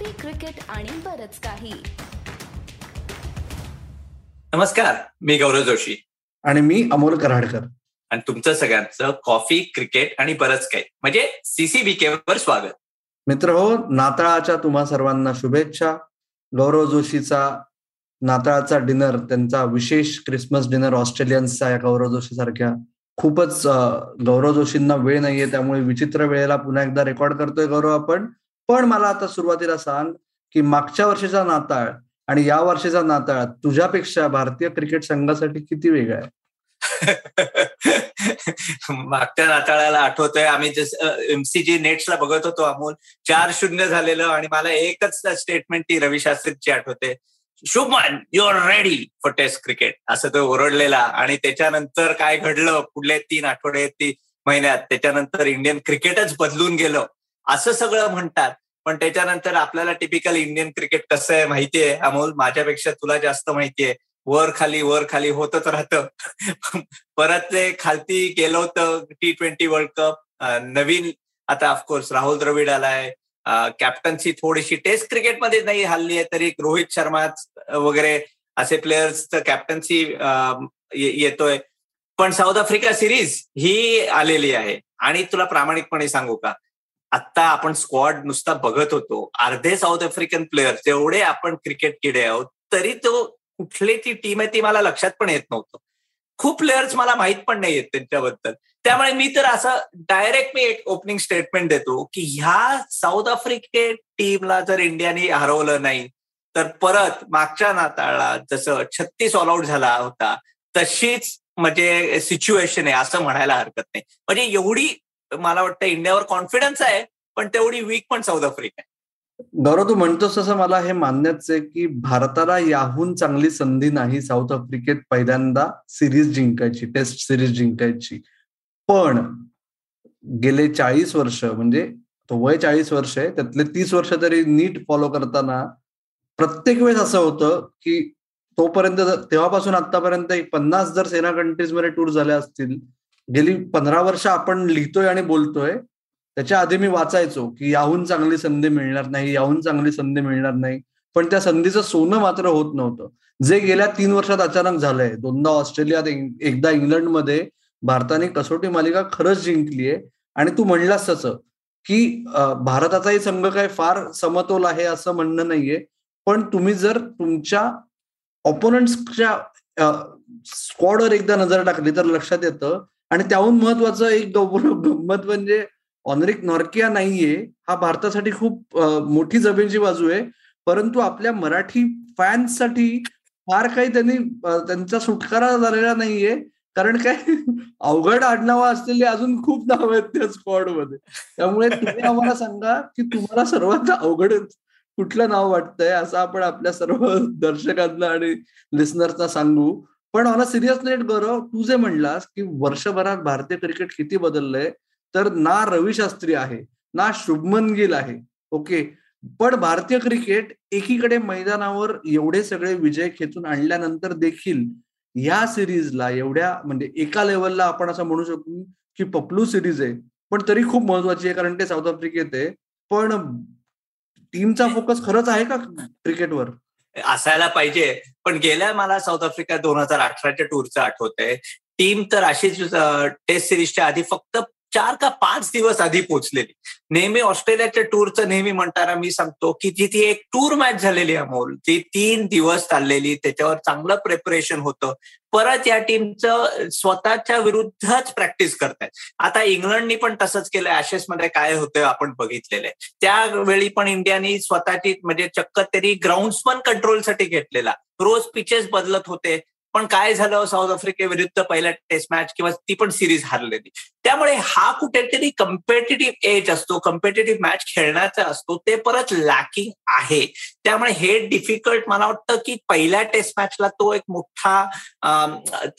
Coffee cricket आणि बरच काही. नमस्कार मी गौरव जोशी. आणि मी अमोल कराडकर. आणि तुमचं सगळ्यांचं कॉफी क्रिकेट आणि बरंच काही. म्हणजे सीसीबीके वर स्वागत. मित्र हो नाताळाच्या तुम्हा सर्वांना शुभेच्छा. गौरव जोशीचा नाताळाचा डिनर त्यांचा विशेष क्रिसमस डिनर ऑस्ट्रेलियन्सचा या गौरव जोशी सारख्या खूपच गौरव जोशींना वेळ नाहीये त्यामुळे विचित्र वेळेला पुन्हा एकदा रेकॉर्ड करतोय गौरव आपण. पण मला आता सुरुवातीला सांग की मागच्या वर्षीचा नाताळ आणि या वर्षीचा नाताळ तुझ्यापेक्षा भारतीय क्रिकेट संघासाठी किती वेगळा आहे? मागच्या नाताळाला आठवतोय. आम्ही जसं एमसीजी नेट्सला बघत होतो अमोल. चार शून्य झालेलं आणि मला एकच स्टेटमेंट ती रवी शास्त्रीची आठवते. Shubman you are ready for test cricket असं तो ओरडलेला आणि त्याच्यानंतर काय घडलं? पुढले तीन आठवडे ती महिन्यात त्याच्यानंतर इंडियन क्रिकेटच बदलून गेलं. असं सगळं म्हणतात. पण त्याच्यानंतर आपल्याला टिपिकल इंडियन क्रिकेट कसं आहे माहितीये? अमोल माझ्यापेक्षा तुला जास्त माहितीये. वर खाली वर खाली होतच राहतं. परत ते खालती गेलं होतं टी ट्वेंटी वर्ल्ड कप नवीन आता ऑफकोर्स राहुल द्रविड आलाय. कॅप्टन्सी थोडीशी टेस्ट क्रिकेटमध्ये नाही हल्ली आहे तरी रोहित शर्मा वगैरे असे प्लेयर्स कॅप्टन्सी येतोय. पण साऊथ आफ्रिका सिरीज ही आलेली आहे. आणि तुला प्रामाणिकपणे सांगू का? आत्ता आपण स्क्वॉड नुसता बघत होतो. अर्धे साऊथ आफ्रिकन प्लेयर्स जेवढे आपण क्रिकेट किडे आहोत तरी तो कुठली ती टीम आहे ती मला लक्षात पण येत नव्हतं. खूप प्लेयर्स मला माहीत पण नाही येत त्यांच्याबद्दल. त्यामुळे मी तर असं डायरेक्ट मी एक ओपनिंग स्टेटमेंट देतो की ह्या साऊथ आफ्रिके टीमला जर इंडियाने हरवलं नाही तर परत मागच्या नाताळला जसं छत्तीस ऑल आउट झाला होता तशीच म्हणजे सिच्युएशन आहे असं म्हणायला हरकत नाही. म्हणजे एवढी मला वाटतं इंडियावर कॉन्फिडन्स आहे पण तेवढी वीक पण साऊथ आफ्रिका आहे. गौरव तू म्हणतोस तसं मला हे मान्यच आहे की भारताला याहून चांगली संधी नाही साऊथ आफ्रिकेत पहिल्यांदा सिरीज जिंकायची टेस्ट सिरीज जिंकायची. पण गेले चाळीस वर्ष म्हणजे तो वय चाळीस वर्ष आहे त्यातले तीस वर्ष तरी नीट फॉलो करताना प्रत्येक वेळेस असं होतं की तोपर्यंत तेव्हापासून आतापर्यंत एक पन्नास जर सेना कंट्रीजमध्ये टूर झाल्या असतील गेली पंधरा वर्ष आपण लिहितोय आणि बोलतोय त्याच्या आधी मी वाचायचो की याहून चांगली संधी मिळणार नाही याहून चांगली संधी मिळणार नाही. पण त्या संधीचं सोनं मात्र होत नव्हतं. जे गेल्या तीन वर्षात अचानक झालंय दोनदा ऑस्ट्रेलियात एकदा इंग्लंडमध्ये भारताने कसोटी मालिका खरंच जिंकली आहे आणि तू म्हणलास तसं की भारताचाही संघ काय फार समतोल आहे असं म्हणणं नाहीये. पण तुम्ही जर तुमच्या ऑपोनंट्सच्या स्क्वॉडवर एकदा नजर टाकली तर लक्षात येतं आणि त्याहून महत्वाचं एक गंमत म्हणजे ऑनरिक नॉर्किया नाहीये. हा भारतासाठी खूप मोठी जमेची बाजू आहे. परंतु आपल्या मराठी फॅन्ससाठी फार काही त्यांनी त्यांचा सुटकारा झालेला नाहीये. कारण काय अवघड आडनावा असलेली अजून खूप नाव आहेत त्या स्क्वॉडमध्ये. त्यामुळे तुम्ही आम्हाला सांगा की तुम्हाला सर्वात अवघड कुठलं नाव वाटतंय असं आपण आपल्या सर्व दर्शकांना आणि लिस्नर्सना सांगू. पण मला सिरियस नेट गौरव तू जे म्हणलास की वर्षभरात भारतीय क्रिकेट किती बदललंय तर ना रवी शास्त्री आहे ना शुभमन गिल आहे ओके? पण भारतीय क्रिकेट एकीकडे मैदानावर एवढे सगळे विजय खेचून आणल्यानंतर देखील या सिरीजला एवढ्या म्हणजे एका लेवलला आपण असं म्हणू शकतो की पपलू सिरीज आहे. पण तरी खूप महत्वाची आहे कारण ते साऊथ आफ्रिकेत आहे. पण टीमचा फोकस खरंच आहे का क्रिकेटवर असायला पाहिजे. पण गेल्या मला साऊथ आफ्रिका दोन हजार अठराच्या टूरचं आठवत आहे टीम तर अशीच टेस्ट सिरीजच्या आधी फक्त चार का पाच दिवस आधी पोहोचलेली. नेहमी ऑस्ट्रेलियाच्या टूरचं नेहमी म्हणताना मी सांगतो की जी ती एक टूर मॅच झालेली अमोल. ती तीन दिवस चाललेली त्याच्यावर चांगलं प्रिपरेशन होतं. परत या टीमचं स्वतःच्या विरुद्धच प्रॅक्टिस करतायत. आता इंग्लंडनी पण तसंच केलं ऍशेस मध्ये काय होतं आपण बघितलेलं आहे. त्यावेळी पण इंडियानी स्वतःची म्हणजे चक्क तरी ग्राउंड पण कंट्रोलसाठी घेतलेला. रोज पिचेस बदलत होते. पण काय झालं? साऊथ आफ्रिकेविरुद्ध पहिल्या टेस्ट मॅच किंवा ती पण सिरीज हारलेली. त्यामुळे हा कुठेतरी कम्पेटेटिव्ह एज असतो कम्पेटेटिव्ह मॅच खेळण्याचा असतो ते परत लॅकिंग आहे. त्यामुळे हे डिफिकल्ट मला वाटतं की पहिल्या टेस्ट मॅचला तो एक मोठा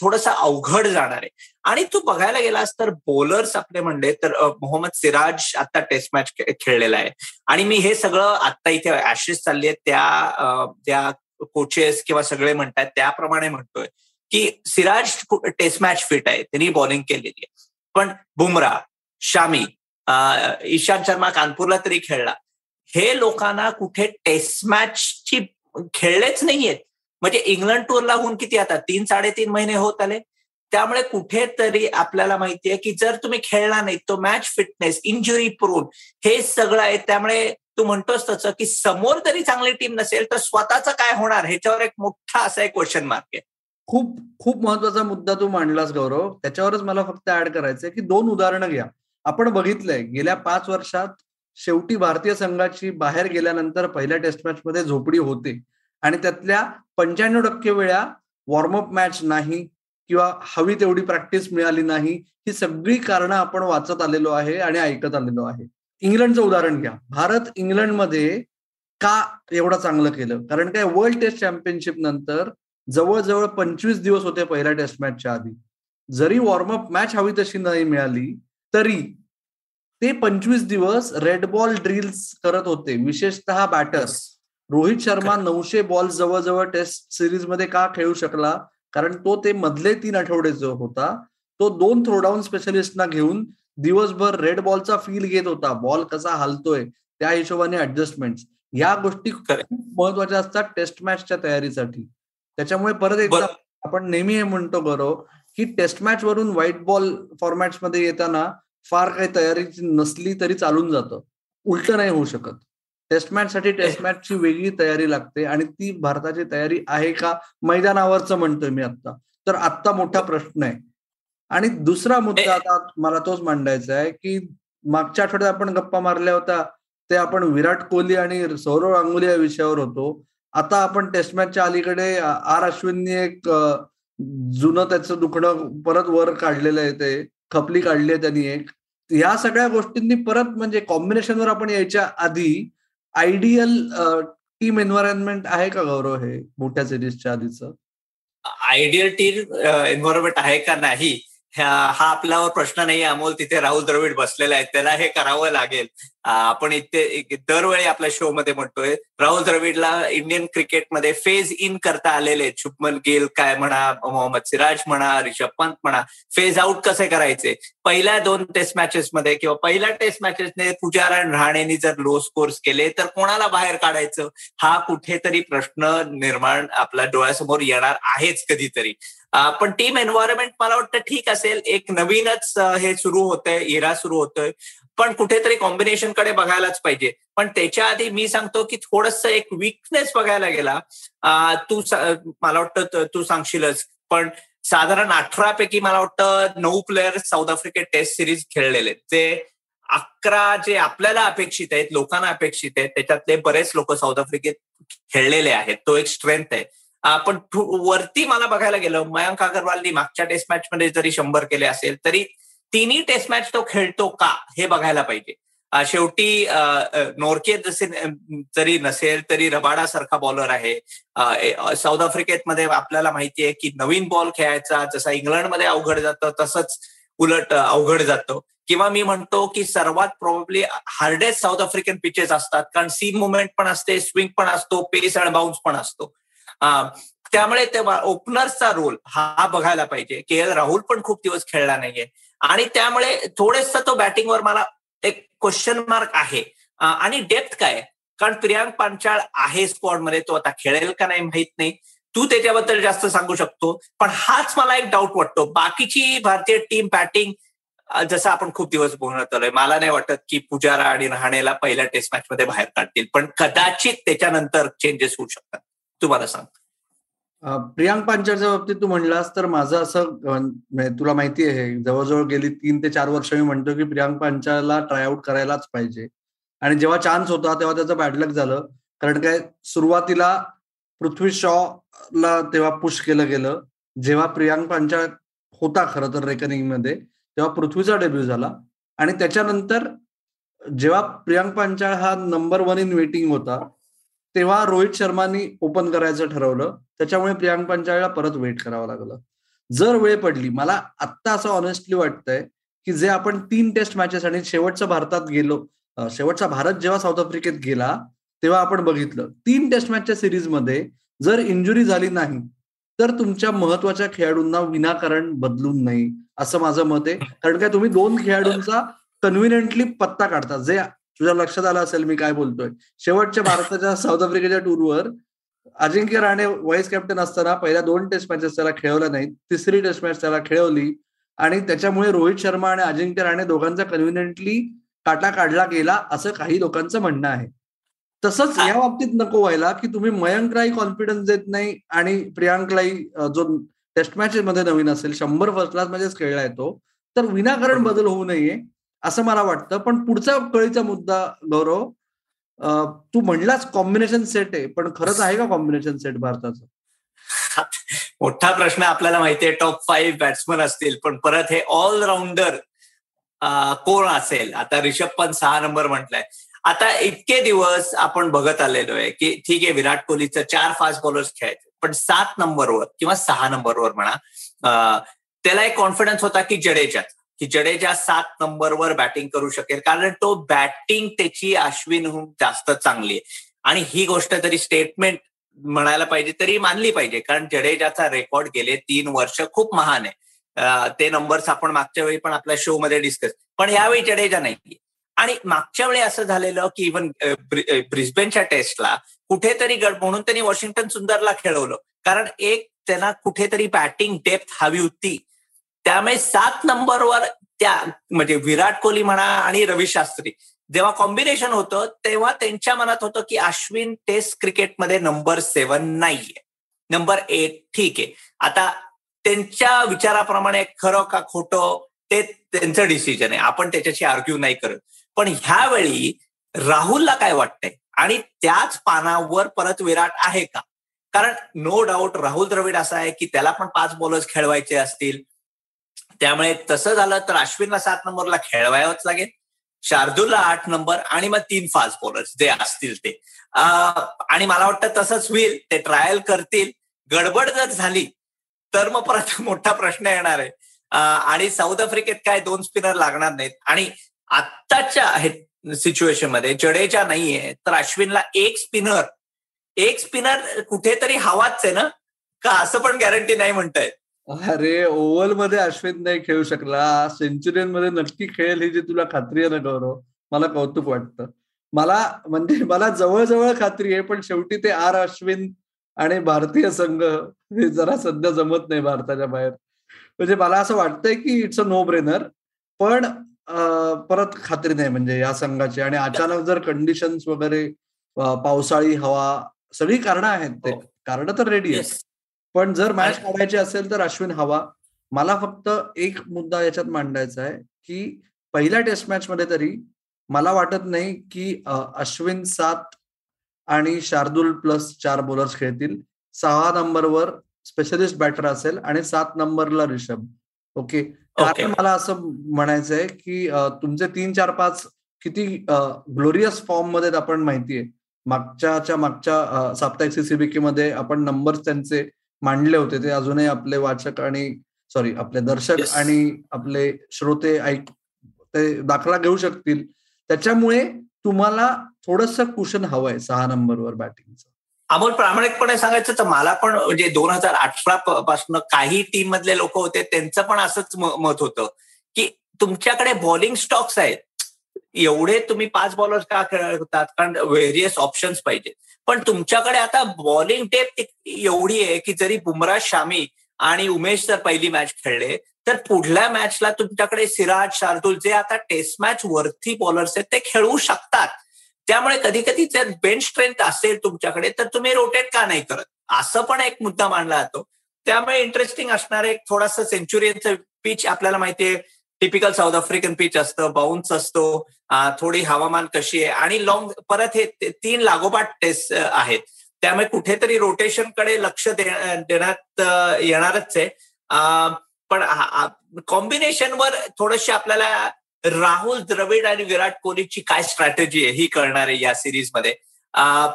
थोडासा अवघड जाणार आहे. आणि तू बघायला गेलास तर बॉलर्स आपले म्हणले तर मोहम्मद सिराज आता टेस्ट मॅच खेळलेला आहे. आणि मी हे सगळं आता इथे ऍशेस चालली आहे त्या त्या कोचेस किंवा सगळे म्हणतात त्याप्रमाणे म्हणतोय की सिराज टेस्ट मॅच फिट आहे. त्यांनी बॉलिंग केलेली आहे. पण बुमरा शामी ईशांत शर्मा कानपूरला तरी खेळला. हे लोकांना कुठे टेस्ट मॅचची खेळलेच नाहीयेत. म्हणजे इंग्लंड टूरला होऊन किती आता? तीन साडेतीन महिने होत आले. त्यामुळे कुठेतरी आपल्याला माहितीये की जर तुम्ही खेळला नाही तो मॅच फिटनेस इंजुरी प्रोन हे सगळं आहे. त्यामुळे तू म्हणतोस तसं की समोर जरी चांगली टीम नसेल तर स्वतःचं काय होणार? ह्याच्यावर एक मोठा असा एक क्वेश्चन मार्क आहे. खूप खूप महत्त्वाचा मुद्दा तू मांडलास गौरव. त्याच्यावरच मला फक्त ऍड करायचंय की दोन उदाहरणं घ्या. आपण बघितलंय गेल्या पाच वर्षात शेवटी भारतीय संघाची बाहेर गेल्यानंतर पहिल्या टेस्ट मॅच मध्ये झोपडी होते. आणि त्यातल्या पंच्याण्णव टक्के वेळा वॉर्मअप मॅच नाही किंवा हवी तेवढी प्रॅक्टिस मिळाली नाही. ही सगळी कारणं आपण वाचत आलेलो आहे आणि ऐकत आलेलो आहे. इंग्लंडचं उदाहरण घ्या. भारत इंग्लंडमध्ये का एवढं चांगलं केलं? कारण काय वर्ल्ड टेस्ट चॅम्पियनशिप नंतर जवळजवळ पंचवीस दिवस होते पहिल्या टेस्ट मॅचच्या आधी. जरी वॉर्मअप मॅच हवी तशी नाही मिळाली तरी ते पंचवीस दिवस रेड बॉल ड्रिल्स करत होते. विशेषतः बॅटर्स रोहित शर्मा नऊशे बॉल जवळजवळ टेस्ट सिरीजमध्ये का खेळू शकला? कारण तो ते मधले तीन आठवडे जो होता तो दोन थ्रोडाऊन स्पेशलिस्टना घेऊन दिवसभर रेड बॉलचा फील घेत होता. बॉल कसा हालतोय त्या हिशोबाने ऍडजस्टमेंट या गोष्टी खूप महत्त्वाच्या असतात टेस्ट मॅचच्या तयारीसाठी. त्याच्यामुळे परत एकदा आपण नेहमी हे म्हणतो गौरव की टेस्ट मॅच वरून व्हाईट बॉल फॉर्मॅट्समध्ये येताना फार काही तयारी नसली तरी चालून जातं. उलट नाही होऊ शकत. टेस्ट मॅच साठी टेस्ट मॅचची वेगळी तयारी लागते आणि ती भारताची तयारी आहे का? मैदानावरच म्हणतोय मी आता तर आत्ता मोठा प्रश्न आहे. आणि दुसरा मुद्दा आता मला तोच मांडायचा आहे की मागच्या आठवड्यात आपण गप्पा मारल्या होत्या ते आपण विराट कोहली आणि सौरव गांगुली या विषयावर होतो. आता आपण टेस्ट मॅचच्या अलीकडे आर अश्विननी एक जुनं त्याचं दुखणं परत वर काढलेलं आहे ते खपली काढली आहे त्यांनी एक. ह्या सगळ्या गोष्टींनी परत म्हणजे कॉम्बिनेशनवर आपण यायच्या आधी आयडियल टीम एन्व्हायरमेंट आहे का गौरव हे मोठ्या सिरीजच्या आधीचं? आयडियल टीम एन्व्हायरमेंट आहे का नाही? हा आपल्यावर प्रश्न नाही अमोल तिथे राहुल द्रविड बसलेला आहे त्याला हे करावं लागेल. आपण इथे दरवेळी आपल्या शो मध्ये म्हणतोय राहुल द्रविडला इंडियन क्रिकेटमध्ये फेज इन करता आलेले शुभमन गिल काय म्हणा मोहम्मद सिराज म्हणा रिषभ पंत म्हणा फेज आउट कसे करायचे? पहिल्या दोन टेस्ट मॅचेस मध्ये किंवा पहिल्या टेस्ट मॅचेसने पुजारा आणि रहाणेनी जर लो स्कोर्स केले तर कोणाला बाहेर काढायचं? हा कुठेतरी प्रश्न निर्माण आपल्या डोळ्यासमोर येणार आहेच कधीतरी. पण टीम एन्व्हायरमेंट मला वाटतं ठीक असेल. एक नवीनच हे सुरू होतंय इरा सुरू होतोय. पण कुठेतरी कॉम्बिनेशनकडे बघायलाच पाहिजे. पण त्याच्या आधी मी सांगतो की थोडस एक वीकनेस बघायला गेला. तू मला वाटतं तू सांगशीलच. पण साधारण अठरा पैकी मला वाटतं नऊ प्लेअर साऊथ आफ्रिकेत टेस्ट सिरीज खेळलेले. ते अकरा जे आपल्याला अपेक्षित आहेत लोकांना अपेक्षित आहेत त्याच्यातले बरेच लोक साऊथ आफ्रिकेत खेळलेले आहेत. तो एक स्ट्रेंथ आहे. पण वरती मला बघायला गेलं मयांक अगरवालनी मागच्या टेस्ट मॅच मध्ये जरी शंभर केले असेल तरी तिन्ही टेस्ट मॅच तो खेळतो का हे बघायला पाहिजे. शेवटी नोरके जसे जरी नसेल तरी रबाडा सारखा बॉलर आहे साऊथ आफ्रिकेमध्ये आपल्याला माहिती आहे की नवीन बॉल खेळायचा जसा इंग्लंडमध्ये अवघड जातं तसंच उलट अवघड जातं. किंवा मी म्हणतो की सर्वात probably hardest south African pitches असतात कारण सीन मुवमेंट पण असते स्विंग पण असतो पेस अँड बाउन्स पण असतो. त्यामुळे तेव्हा ओपनर्सचा रोल हा बघायला पाहिजे. के एल राहुल पण खूप दिवस खेळला नाहीये. आणि त्यामुळे थोडेस तो बॅटिंगवर मला एक क्वेश्चन मार्क आहे. आणि डेप्थ काय? कारण प्रियांक पांचाळ आहे स्क्वॉडमध्ये तो आता खेळेल का नाही माहीत नाही. तू त्याच्याबद्दल जास्त सांगू शकतो. पण हाच मला एक डाऊट वाटतो. बाकीची भारतीय टीम बॅटिंग जसं आपण खूप दिवस बोलत आलोय मला नाही वाटत की पुजारा आणि रहाणेला पहिल्या टेस्ट मॅच मध्ये बाहेर काढतील. पण कदाचित त्याच्यानंतर चेंजेस होऊ शकतात. तुम्हाला सांग प्रियांक पांचाळच्या बाबतीत तू म्हणलास तर माझं असं म्हणजे तुला माहिती आहे जवळजवळ गेली तीन ते चार वर्ष मी म्हणतो की प्रियांक पांचाळला ट्रायआउट करायलाच पाहिजे. आणि जेव्हा चान्स होता तेव्हा त्याचं बॅडलक झालं. कारण काय सुरुवातीला पृथ्वी शॉ ला तेव्हा पुश केलं गेलं. जेव्हा प्रियांक पांचाळ होता खरं तर रेकनिंगमध्ये तेव्हा पृथ्वीचा डेब्यू झाला. आणि त्याच्यानंतर जेव्हा प्रियांक पांचाळ हा नंबर वन इन वेटिंग होता तेव्हा रोहित शर्मानी ओपन करायचं ठरवलं. त्याच्यामुळे प्रियांक पंचाळला परत वेट करावं लागलं. जर वेळ पडली मला आत्ता असं ऑनेस्टली वाटतंय की जे आपण तीन टेस्ट मॅचेस आणि शेवटच्या भारतात गेलो शेवटचा भारत जेव्हा साऊथ आफ्रिकेत गेला तेव्हा आपण बघितलं. तीन टेस्ट मॅचच्या सिरीजमध्ये जर इंजुरी झाली नाही तर तुमच्या महत्त्वाच्या खेळाडूंना विनाकारण बदलून नाही असं माझं मत आहे. कारण काय तुम्ही दोन खेळाडूंचा कन्व्हिनियंटली पत्ता काढता. जे तुझ्या लक्षात आलं असेल मी काय बोलतोय. शेवटच्या भारताच्या साऊथ आफ्रिकेच्या टूरवर अजिंक्य राणे व्हाईस कॅप्टन असताना पहिल्या दोन टेस्ट मॅचेस त्याला खेळवल्या नाहीत तिसरी टेस्ट मॅच त्याला खेळवली आणि त्याच्यामुळे रोहित शर्मा आणि अजिंक्य राणे दोघांचा कन्व्हिनियंटली काटा काढला गेला असं काही लोकांचं म्हणणं आहे. तसंच या बाबतीत नको व्हायला की तुम्ही मयंकलाही कॉन्फिडन्स देत नाही आणि प्रियांकलाही जो टेस्ट मॅचेस मध्ये नवीन असेल शंभर फर्स्ट क्लास मॅचेस खेळला येतो तर विनाकारण बदल होऊ नये. असं मला वाटतं. पण पुढचा कळीचा मुद्दा गौरव तू म्हणलाच कॉम्बिनेशन सेट आहे पण खरंच आहे का कॉम्बिनेशन सेट भारताचं? मोठा प्रश्न आपल्याला माहितीये टॉप फाईव्ह बॅट्समन असतील पण परत हे ऑलराऊंडर कोण असेल? आता रिषभ पंत सहा नंबर म्हटलाय. आता इतके दिवस आपण बघत आलेलो आहे की ठीक आहे विराट कोहलीचं चार फास्ट बॉलर्स खेळायचे पण सात नंबरवर किंवा सहा नंबरवर म्हणा त्याला एक कॉन्फिडन्स होता की जडेजाचा की जडेजा सात नंबरवर बॅटिंग करू शकेल. कारण तो बॅटिंग त्याची अश्विनहून जास्त चांगली आहे. आणि ही गोष्ट तरी स्टेटमेंट म्हणायला पाहिजे तरी मानली पाहिजे. कारण जडेजाचा रेकॉर्ड गेले तीन वर्ष खूप महान आहे. ते नंबर्स आपण मागच्या वेळी पण आपल्या शो मध्ये डिस्कस पण यावेळी जडेजा नाही आणि मागच्या वेळी असं झालेलं की इव्हन ब्रिस्बेनच्या टेस्टला कुठेतरी गड म्हणून त्यांनी वॉशिंग्टन सुंदरला खेळवलं. कारण एक त्यांना कुठेतरी बॅटिंग डेप्थ हवी होती. त्यामुळे सात नंबरवर त्या म्हणजे विराट कोहली म्हणा आणि रवी शास्त्री जेव्हा कॉम्बिनेशन होतं तेव्हा त्यांच्या मनात होतं की अश्विन टेस्ट क्रिकेटमध्ये नंबर सेवन नाहीये. नंबर एट ठीक. आहे आता त्यांच्या विचाराप्रमाणे खरं का खोटं ते त्यांचं डिसिजन आहे. आपण त्याच्याशी आर्ग्यू नाही करत. पण ह्यावेळी राहुलला काय वाटतंय? आणि त्याच पानावर परत विराट आहे का? कारण नो डाऊट राहुल द्रविड असा आहे की त्याला पण पाच बॉलर्स खेळवायचे असतील. त्यामुळे तसं झालं तर अश्विनला सात नंबरला खेळवायच लागेल. शार्दूलला आठ नंबर आणि मग तीन फास्ट बॉलर्स जे असतील ते. आणि मला वाटतं तसंच होईल. ते ट्रायल करतील. गडबड जर झाली तर मग परत मोठा प्रश्न येणार आहे. आणि साऊथ आफ्रिकेत काय दोन स्पिनर लागणार नाहीत. आणि आत्ताच्या सिच्युएशनमध्ये जडेजा नाहीये तर अश्विनला एक स्पिनर एक स्पिनर कुठेतरी हवाच आहे ना? का असं पण गॅरंटी नाही म्हणताय अरे ओव्हलमध्ये अश्विन नाही खेळू शकला. सेंचुरियनमध्ये नक्की खेळेल ही जी तुला खात्री आहे ना गौरव मला कौतुक वाटतं. मला म्हणजे मला जवळजवळ खात्री आहे पण शेवटी ते आर अश्विन आणि भारतीय संघ हे जरा सध्या जमत नाही भारताच्या बाहेर. म्हणजे मला असं वाटतंय की इट्स अ नो ब्रेनर पण परत खात्री नाही म्हणजे या संघाची. आणि अचानक जर कंडिशन्स वगैरे पावसाळी हवा सगळी कारणं आहेत ते. हो. कारण तर रेडी आहे पण जर मॅच काढायची असेल तर अश्विन हवा. मला फक्त एक मुद्दा याच्यात मांडायचा आहे की पहिल्या टेस्ट मॅच मध्ये तरी मला वाटत नाही की अश्विन सात आणि शार्दुल प्लस चार बॉलर्स खेळतील. सहा नंबरवर स्पेशलिस्ट बॅटर असेल आणि सात नंबरला रिषभ ओके? कारण मला असं म्हणायचं आहे की तुमचे तीन चार पाच किती ग्लोरियस फॉर्ममध्ये आपण माहितीये. मागच्या मागच्या साप्ताहिक सीसीबीके मध्ये आपण नंबर्स त्यांचे मांडले होते ते अजूनही आपले वाचक आणि सॉरी आपले दर्शक आणि आपले श्रोते ऐक ते दाखला घेऊ शकतील. त्याच्यामुळे तुम्हाला थोडस कुशन हवंय सहा नंबरवर बॅटिंगचं अमोल प्रामाणिकपणे सांगायचं तर मला पण म्हणजे दोन हजार अठरा पासून काही टीम मधले लोक होते त्यांचं पण असंच मत होतं की तुमच्याकडे बॉलिंग स्टॉक्स आहेत. एवढे तुम्ही पाच बॉलर का खेळतात? कारण व्हेरियस ऑप्शन्स पाहिजे पण तुमच्याकडे आता बॉलिंग टेप एवढी आहे की जरी बुमरा शामी आणि उमेश जर पहिली मॅच खेळले तर पुढल्या मॅचला तुमच्याकडे सिराज शार्दुल जे आता टेस्ट मॅच वरती बॉलर्स आहेत ते खेळू शकतात. त्यामुळे कधी कधी जर बेंच स्ट्रेंथ असेल तुमच्याकडे तर तुम्ही रोटेट का नाही करत? असं पण एक मुद्दा मांडला जातो. त्यामुळे इंटरेस्टिंग असणार एक थोडासा सेंचुरियनचं पिच आपल्याला माहितीये टिपिकल साऊथ आफ्रिकन पिच असतं बाउन्स असतो. थोडी हवामान कशी आहे? आणि लॉंग परत हे तीन लागोपाठ टेस्ट आहेत. त्यामुळे कुठेतरी रोटेशनकडे लक्ष देण्यात येणारच आहे. पण कॉम्बिनेशनवर थोडीशी आपल्याला राहुल द्रविड आणि विराट कोहलीची काय स्ट्रॅटेजी आहे ही कळणार आहे या सिरीजमध्ये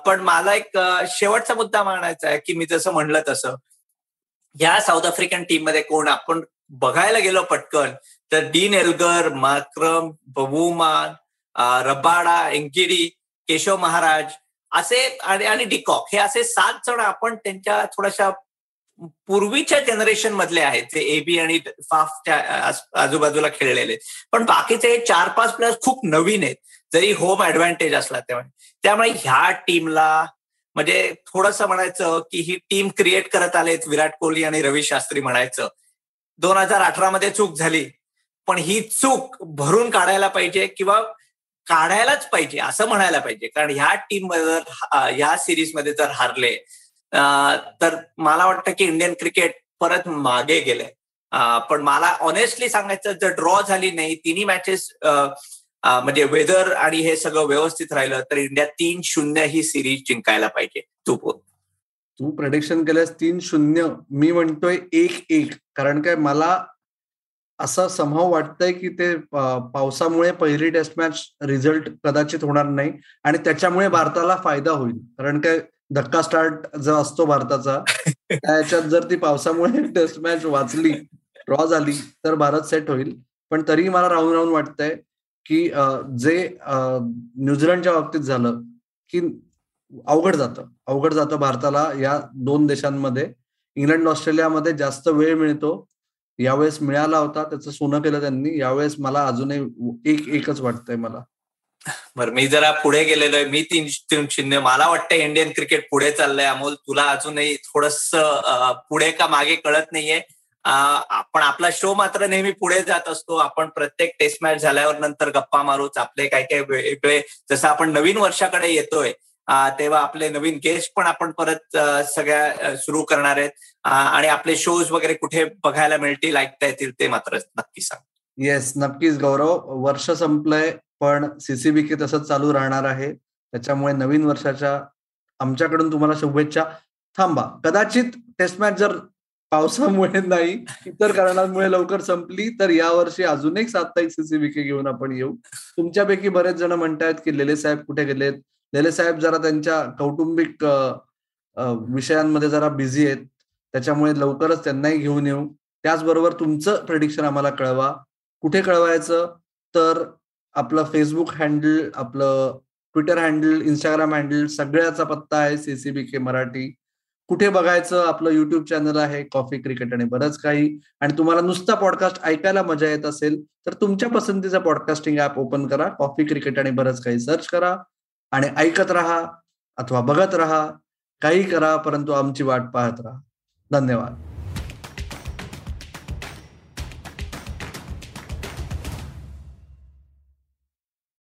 पण मला एक शेवटचा मुद्दा मांडायचा आहे की मी जसं म्हणलं तसं या साऊथ आफ्रिकन टीममध्ये कोण? आपण बघायला गेलो पटकन तर Dean Elgar Markram Bavuma Rabada Ngidi Keshav Maharaj असे आणि डिकॉक हे असे सात जण आपण त्यांच्या थोड्याशा पूर्वीच्या जनरेशन मधले आहेत ते एबी आणि फाफच्या आजूबाजूला खेळलेले पण बाकीचे चार पाच प्लेयर्स खूप नवीन आहेत. जरी होम ऍडव्हान्टेज असला त्यामुळे त्यामुळे ह्या टीमला म्हणजे थोडंसं म्हणायचं की ही टीम क्रिएट करत आलेत विराट कोहली आणि रवी शास्त्री म्हणायचं. दोन हजार अठरा मध्ये चूक झाली. पण ही चूक भरून काढायला पाहिजे किंवा काढायलाच पाहिजे असं म्हणायला पाहिजे. कारण ह्या टीम जर ह्या सिरीजमध्ये जर हारले तर मला वाटतं की इंडियन क्रिकेट परत मागे गेले पण मला ऑनेस्टली सांगायचं जर ड्रॉ झाली नाही तिन्ही मॅचेस म्हणजे वेदर आणि हे सगळं व्यवस्थित राहिलं तर इंडिया तीन शून्य ही सिरीज जिंकायला पाहिजे. तू बोल. तू प्रडिक्शन केल्यास तीन शून्य. मी म्हणतोय एक एक. कारण काय मला असं संभव वाटतंय की ते पावसामुळे पहिली टेस्ट मॅच रिझल्ट कदाचित होणार नाही आणि त्याच्यामुळे भारताला फायदा होईल. कारण काय धक्का स्टार्ट जो असतो भारताचा त्याच्यात जर ती पावसामुळे टेस्ट मॅच वाचली ड्रॉ झाली तर भारत सेट होईल. पण तरी मला राहून राहून वाटतंय की जे न्यूझीलंडच्या बाबतीत झालं की अवघड जातं. अवघड जातं भारताला या दोन देशांमध्ये. इंग्लंड ऑस्ट्रेलियामध्ये जास्त वेळ मिळतो. यावेळेस मिळाला होता त्याचं सोनं केलं त्यांनी यावेळेस मला अजूनही एक एकच वाटतंय मला. बरं मी जरा पुढे गेलेलो आहे मी तीन तीन शून्य मला वाटतं इंडियन क्रिकेट पुढे चाललंय अमोल तुला अजूनही थोडस पुढे का मागे कळत नाहीये. आपण आपला शो मात्र नेहमी पुढे जात असतो आपण प्रत्येक टेस्ट मॅच झाल्यावर नंतर गप्पा मारूच आपले काही काही वेगळे जसं आपण नवीन वर्षाकडे येतोय तेव्हा आपले नवीन गेस्ट पण आपण परत सगळ्या सुरू करणार आहेत. आणि आपले शोज वगैरे कुठे बघायला मिळतील ऐकता येतील ते मात्र नक्की सांग. येस नक्कीच गौरव. वर्ष संपलंय पण सीसीबीके तसंच चालू राहणार आहे. त्याच्यामुळे नवीन वर्षाच्या आमच्याकडून तुम्हाला शुभेच्छा. थांबा. कदाचित टेस्ट मॅच जर पावसामुळे नाही इतर कारणांमुळे लवकर संपली तर यावर्षी अजून एक साप्ताहिक सीसीबीके घेऊन आपण येऊ. तुमच्यापैकी बरेच जण म्हणतायत की लेले साहेब कुठे गेलेत? लेले साहेब जरा त्यांच्या कौटुंबिक विषयांमध्ये जरा बिझी आहेत. त्याच्यामुळे लवकरच त्यांनाही घेऊन येऊ. त्याचबरोबर तुमचं प्रेडिक्शन आम्हाला कळवा. कुठे कळवायचं? तर आपलं फेसबुक हँडल आपलं ट्विटर हँडल इंस्टाग्राम हँडल सगळ्याचा पत्ता आहे सीसीबी के मराठी. कुठे बघायचं? आपलं युट्यूब चॅनल आहे कॉफी क्रिकेट आणि बरंच काही. आणि तुम्हाला नुसता पॉडकास्ट ऐकायला मजा येत असेल तर तुमच्या पसंतीचा पॉडकास्टिंग ऍप ओपन करा. कॉफी क्रिकेट आणि बरंच काही सर्च करा. आणि ऐकत राहा अथवा बघत राहा. काही करा परंतु आमची वाट पाहत राहा. धन्यवाद